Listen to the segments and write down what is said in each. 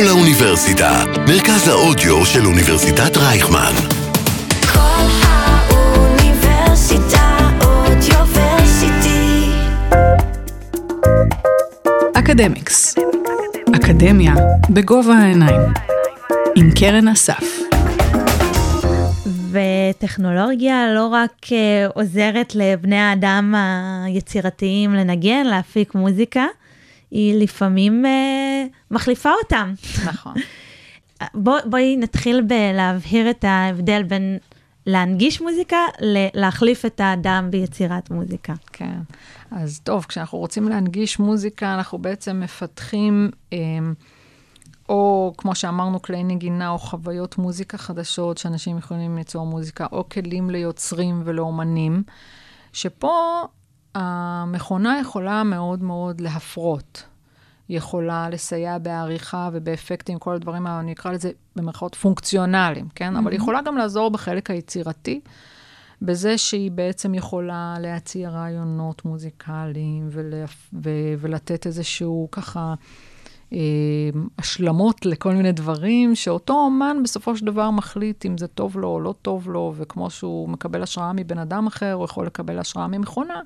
כל האוניברסיטה, מרכז האודיו של אוניברסיטת רייכמן. כל האוניברסיטה אודיוורסיטי. אקדמיקס. אקדמיה בגובה העיניים. עם קרן אסף. וטכנולוגיה לא רק אה, עוזרת לבני האדם היצירתיים לנגן, להפיק מוזיקה, היא לפעמים אה, מחליפה אותם. נכון. בוא, בואי נתחיל בלהבהיר את ההבדל בין להנגיש מוזיקה ללהחליף את האדם ביצירת מוזיקה. כן. אז טוב, כשאנחנו רוצים להנגיש מוזיקה, אנחנו בעצם מפתחים, אה, או כמו שאמרנו, כלי נגינה או חוויות מוזיקה חדשות, שאנשים יכולים ליצור מוזיקה, או כלים ליוצרים ולאומנים, שפה המכונה יכולה מאוד מאוד להפרות. היא יכולה לסייע בעריכה ובאפקטים, כל הדברים אני אקרא לזה במרכאות פונקציונליים, כן? Mm-hmm. אבל היא יכולה גם לעזור בחלק היצירתי, בזה שהיא בעצם יכולה להציע רעיונות מוזיקליים ולה, ו, ולתת איזשהו ככה השלמות לכל מיני דברים, שאותו אומן בסופו של דבר מחליט אם זה טוב לו או לא טוב לו, וכמו שהוא מקבל השראה מבן אדם אחר, הוא יכול לקבל השראה ממכונה.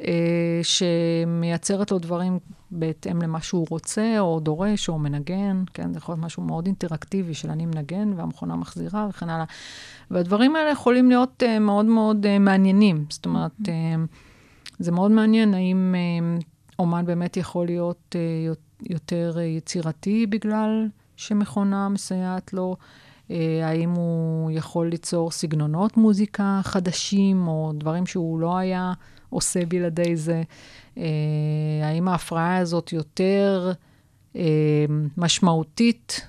אה, שמייצרת לו דברים בהתאם למה שהוא רוצה, או דורש, או מנגן, כן? זה יכול להיות משהו מאוד אינטראקטיבי של אני מנגן והמכונה מחזירה וכן הלאה. והדברים האלה יכולים להיות uh, מאוד מאוד מעניינים. זאת אומרת, זה מאוד מעניין האם אומן באמת יכול להיות uh, יותר uh, יצירתי בגלל שמכונה מסייעת לו. Uh, האם הוא יכול ליצור סגנונות מוזיקה חדשים, או דברים שהוא לא היה עושה בלעדי זה? אה, האם ההפרעה הזאת יותר אה, משמעותית,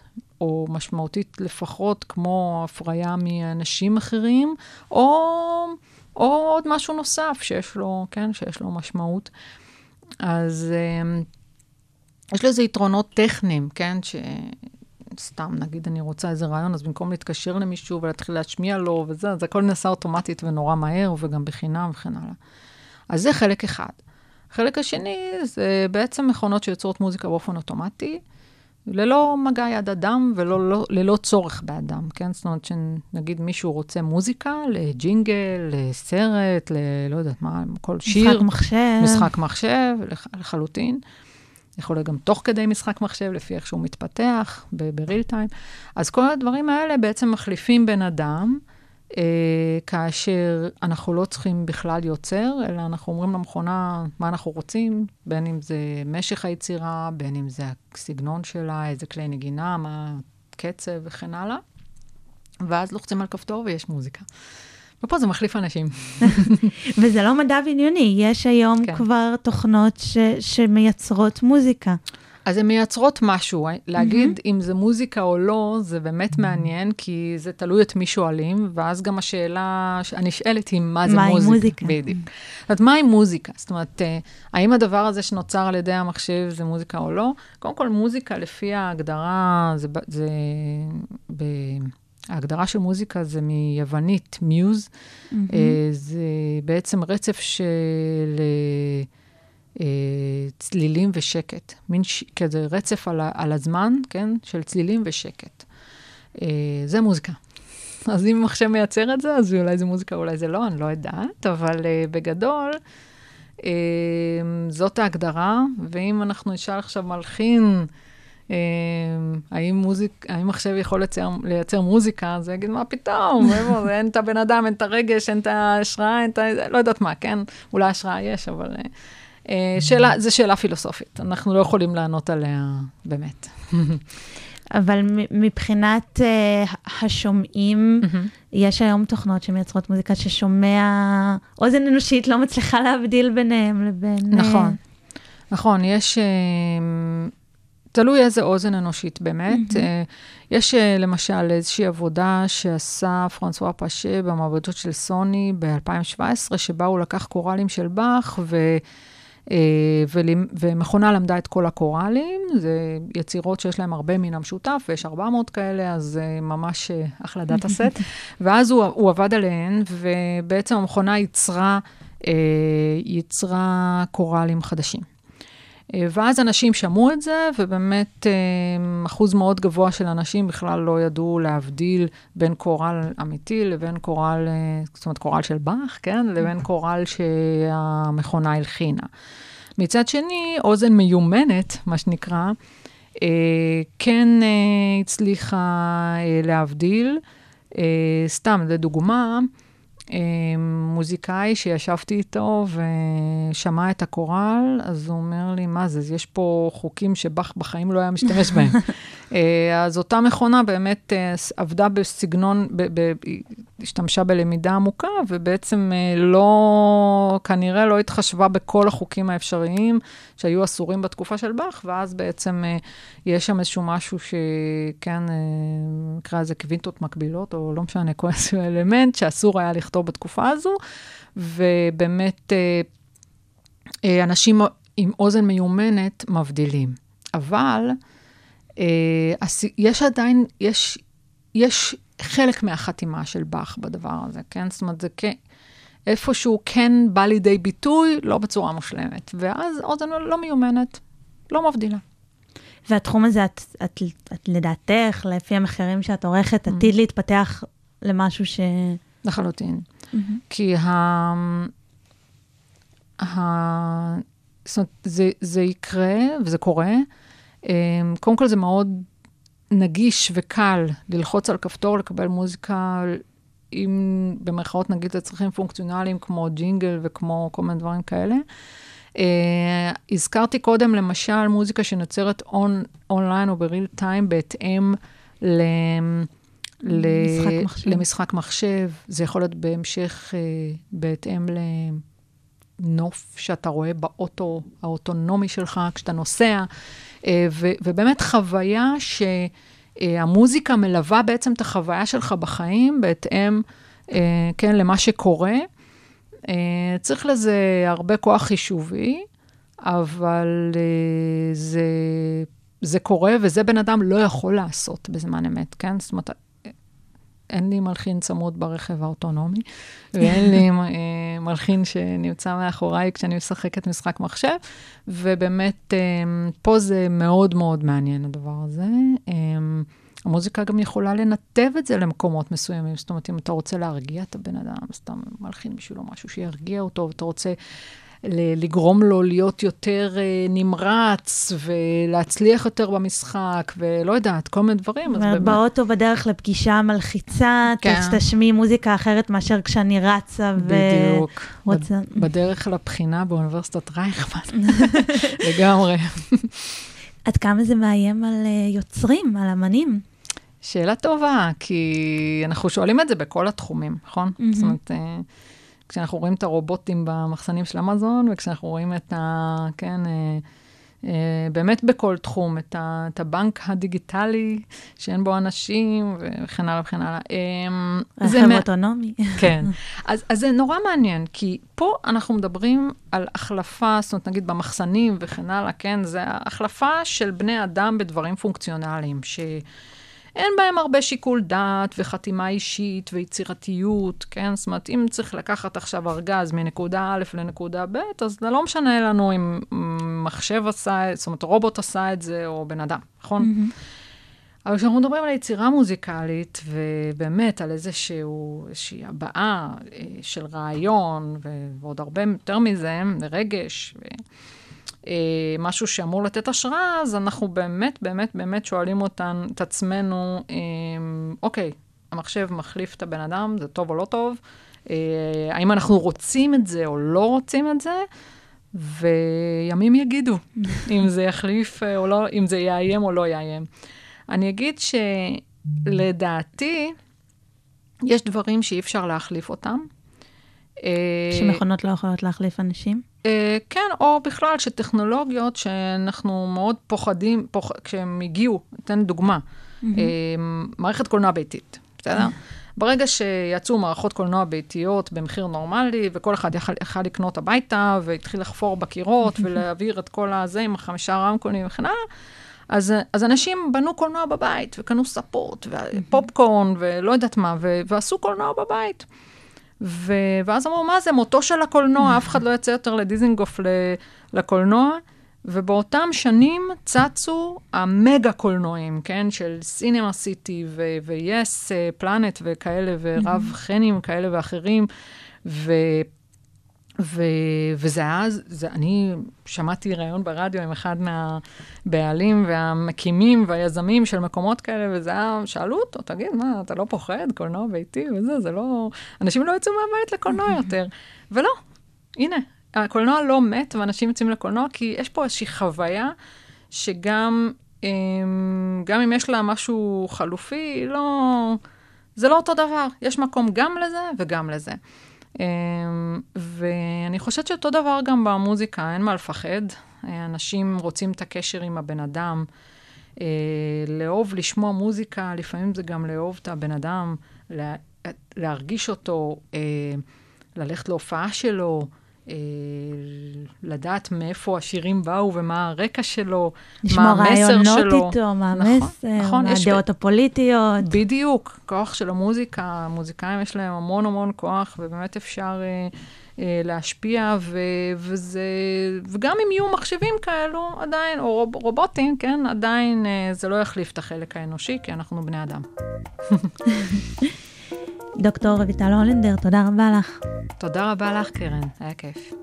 או משמעותית לפחות כמו הפריה מאנשים אחרים, או, או עוד משהו נוסף שיש לו, כן, שיש לו משמעות. אז אה, יש לזה יתרונות טכניים, כן, ש... סתם, נגיד אני רוצה איזה רעיון, אז במקום להתקשר למישהו ולהתחיל להשמיע לו וזה, אז הכל נעשה אוטומטית ונורא מהר, וגם בחינם וכן הלאה. אז זה חלק אחד. החלק השני זה בעצם מכונות שיוצרות מוזיקה באופן אוטומטי, ללא מגע יד אדם וללא לא, ללא צורך באדם, כן? זאת אומרת שנגיד מישהו רוצה מוזיקה לג'ינגל, לסרט, ללא יודעת מה, כל שיר. משחק מחשב. משחק מחשב, לח, לחלוטין. יכול להיות גם תוך כדי משחק מחשב, לפי איך שהוא מתפתח, בריל טיים. אז כל הדברים האלה בעצם מחליפים בן אדם. אה, כאשר אנחנו לא צריכים בכלל יוצר, אלא אנחנו אומרים למכונה מה אנחנו רוצים, בין אם זה משך היצירה, בין אם זה הסגנון שלה, איזה כלי נגינה, מה הקצב וכן הלאה. ואז לוחצים על כפתור ויש מוזיקה. ופה זה מחליף אנשים. וזה לא מדע בדיוני, יש היום כן. כבר תוכנות ש, שמייצרות מוזיקה. אז הן מייצרות משהו. להגיד אם זה מוזיקה או לא, זה באמת מעניין, כי זה תלוי את מי שואלים, ואז גם השאלה הנשאלת היא, מה זה מהי מוזיקה? מוזיקה? בדיוק. זאת אומרת, מהי מוזיקה? זאת אומרת, אה, האם הדבר הזה שנוצר על ידי המחשב זה מוזיקה או לא? קודם כל, מוזיקה, לפי ההגדרה, זה... זה ב... ההגדרה של מוזיקה זה מיוונית, מיוז. אה, זה בעצם רצף של אה, צלילים ושקט. מין ש... כזה רצף על, ה... על הזמן, כן? של צלילים ושקט. אה, זה מוזיקה. אז אם מחשב מייצר את זה, אז אולי זה מוזיקה, אולי זה לא, אני לא יודעת, אבל uh, בגדול, uh, זאת ההגדרה, ואם אנחנו נשאל עכשיו מלחין, uh, האם, מוזיק, האם מחשב יכול לייצר, לייצר מוזיקה, אז יגיד, מה פתאום, אין את הבן אדם, אין את הרגש, אין את ההשראה, אין את ה... לא יודעת מה, כן? אולי השראה יש, אבל... Uh, uh, שאלה, זו שאלה פילוסופית, אנחנו לא יכולים לענות עליה באמת. אבל מבחינת uh, השומעים, יש היום תוכנות שמייצרות מוזיקה ששומע, אוזן אנושית לא מצליחה להבדיל ביניהם לבין... אה, נכון. נכון, יש... אה, תלוי איזה אוזן אנושית באמת. אה, יש אה, למשל איזושהי עבודה שעשה פרנסואה פאשה במעבדות של סוני ב-2017, שבה הוא לקח קוראלים של באך ו... אה, ומכונה למדה את כל הקוראלים, זה יצירות שיש להם הרבה מן המשותף, ויש 400 כאלה, אז זה ממש אה, אחלה דאטה סט. ואז הוא, הוא עבד עליהן, ובעצם המכונה ייצרה, אה, ייצרה קוראלים חדשים. אה, ואז אנשים שמעו את זה, ובאמת אה, אחוז מאוד גבוה של אנשים בכלל לא ידעו להבדיל בין קורל אמיתי לבין קורל, אה, זאת אומרת, קורל של באך, כן? לבין קורל שהמכונה הלחינה. מצד שני, אוזן מיומנת, מה שנקרא, כן הצליחה להבדיל. סתם, לדוגמה, מוזיקאי שישבתי איתו ושמע את הקורל, אז הוא אומר לי, מה זה, יש פה חוקים שבאך בחיים לא היה משתמש בהם. אה, אז אותה מכונה באמת אה, עבדה בסגנון, ב, ב, השתמשה בלמידה עמוקה, ובעצם אה, לא, כנראה לא התחשבה בכל החוקים האפשריים שהיו אסורים בתקופה של באך, ואז בעצם יש שם איזשהו משהו שכן, נקרא לזה קווינטות מקבילות, או לא משנה, כל איזשהו אלמנט שאסור היה לכתוב בתקופה הזו, ובאמת אנשים עם אוזן מיומנת מבדילים. אבל, יש עדיין, יש, יש חלק מהחתימה של באך בדבר הזה, כן? זאת אומרת, זה כן, איפשהו כן בא לידי ביטוי, לא בצורה מושלמת. ואז אוזן לא מיומנת, לא מבדילה. והתחום הזה, את, את, את לדעתך, לפי המחקרים שאת עורכת, mm-hmm. עתיד להתפתח למשהו ש... לחלוטין. Mm-hmm. כי ה... ה... זאת אומרת, זה, זה יקרה וזה קורה. אמ, קודם כל זה מאוד נגיש וקל ללחוץ על כפתור, לקבל מוזיקה עם, במרכאות נגיד, לצרכים פונקציונליים כמו ג'ינגל וכמו כל מיני דברים כאלה. Uh, הזכרתי קודם, למשל, מוזיקה שנוצרת און, אונליין או בריל טיים בהתאם ל... למשחק מחשב. למשחק מחשב. זה יכול להיות בהמשך uh, בהתאם לנוף שאתה רואה באוטו האוטונומי שלך כשאתה נוסע. אה, ו, ובאמת חוויה שהמוזיקה מלווה בעצם את החוויה שלך בחיים בהתאם, אה, כן, למה שקורה. אה, צריך לזה הרבה כוח חישובי, אבל זה, זה קורה, וזה בן אדם לא יכול לעשות בזמן אמת, כן? זאת אומרת, אין לי מלחין צמוד ברכב האוטונומי, ואין לי אה, מלחין שנמצא מאחוריי כשאני משחקת משחק מחשב, ובאמת, אה, פה זה מאוד מאוד מעניין הדבר הזה. אה, המוזיקה גם יכולה לנתב את זה למקומות מסוימים. זאת אומרת, אם אתה רוצה להרגיע את הבן אדם, סתם מלחין בשבילו משהו שירגיע אותו, ואתה רוצה לגרום לו להיות יותר uh, נמרץ ולהצליח יותר במשחק, ולא יודעת, כל מיני דברים. באמת... באוטו בדרך לפגישה מלחיצה, כן. תשמעי מוזיקה אחרת מאשר כשאני רצה ו... בדיוק. רוצה... בדרך לבחינה באוניברסיטת רייכמן, לגמרי. עד כמה זה מאיים על uh, יוצרים, על אמנים? שאלה טובה, כי אנחנו שואלים את זה בכל התחומים, נכון? Mm-hmm. זאת אומרת... כשאנחנו רואים את הרובוטים במחסנים של אמזון, וכשאנחנו רואים את ה... כן, אה, אה, באמת בכל תחום, את, ה, את הבנק הדיגיטלי, שאין בו אנשים, וכן הלאה וכן הלאה. אה, רכב אוטונומי. כן. אז, אז זה נורא מעניין, כי פה אנחנו מדברים על החלפה, זאת אומרת, נגיד במחסנים וכן הלאה, כן? זה החלפה של בני אדם בדברים פונקציונליים, ש... אין בהם הרבה שיקול דעת וחתימה אישית ויצירתיות, כן? זאת אומרת, אם צריך לקחת עכשיו ארגז מנקודה א' לנקודה ב', אז זה לא משנה לנו אם מחשב עשה, זאת אומרת, רובוט עשה את זה או בן אדם, נכון? Mm-hmm. אבל כשאנחנו מדברים על יצירה מוזיקלית, ובאמת על איזשהו, איזושהי הבעה אה, של רעיון, ועוד הרבה יותר מזה, רגש, ו... אה, משהו שאמור לתת השראה, אז אנחנו באמת, באמת, באמת שואלים אותן, את עצמנו, אה, אוקיי, המחשב מחליף את הבן אדם, זה טוב או לא טוב? אה, האם אנחנו רוצים את זה או לא רוצים את זה? וימים יגידו אם זה יחליף או לא, אם זה יאיים או לא יאיים. אני אגיד שלדעתי, יש דברים שאי אפשר להחליף אותם. שמכונות לא יכולות להחליף אנשים? אה, כן, או בכלל שטכנולוגיות שאנחנו מאוד פוחדים, פוח, כשהם הגיעו, אתן דוגמה, mm-hmm. מערכת קולנוע ביתית, בסדר? ברגע שיצאו מערכות קולנוע ביתיות במחיר נורמלי, וכל אחד יכל, יכל לקנות הביתה, והתחיל לחפור בקירות ולהעביר את כל הזה עם החמישה רמקולים וכן הלאה, אז, אז אנשים בנו קולנוע בבית, וקנו ספות, ופופקורן, ולא יודעת מה, ו, ועשו קולנוע בבית. ו... ואז אמרו, מה זה, מותו של הקולנוע, אף אחד לא יצא יותר לדיזינגוף לקולנוע. ובאותם שנים צצו המגה קולנועים, כן? של סינמה סיטי ו-yes, פלנט וכאלה, ורב חנים כאלה ואחרים. ו... ו... וזה היה, זה, אני שמעתי ראיון ברדיו עם אחד מהבעלים והמקימים והיזמים של מקומות כאלה, וזה היה, שאלו אותו, תגיד, מה, אתה לא פוחד, קולנוע ביתי וזה, זה לא... אנשים לא יצאו מהבית לקולנוע יותר. ולא, הנה, הקולנוע לא מת, ואנשים יוצאים לקולנוע, כי יש פה איזושהי חוויה שגם, אמ, גם אם יש לה משהו חלופי, לא... זה לא אותו דבר. יש מקום גם לזה וגם לזה. אמ, ואני חושבת שאותו דבר גם במוזיקה, אין מה לפחד. אנשים רוצים את הקשר עם הבן אדם. אה, לאהוב לשמוע מוזיקה, לפעמים זה גם לאהוב את הבן אדם, להרגיש אותו, אה, ללכת להופעה שלו. אה, לדעת מאיפה השירים באו ומה הרקע שלו, מה המסר שלו. לשמור רעיונות איתו, מה נכון, המסר, נכון, מה הדעות הפוליטיות. בדיוק, כוח של המוזיקה, המוזיקאים יש להם המון המון כוח, ובאמת אפשר אה, אה, להשפיע, ו, וזה, וגם אם יהיו מחשבים כאלו, עדיין, או רוב, רובוטים, כן, עדיין אה, זה לא יחליף את החלק האנושי, כי אנחנו בני אדם. דוקטור רויטל הולנדר, תודה רבה לך. תודה רבה לך, קרן, היה כיף.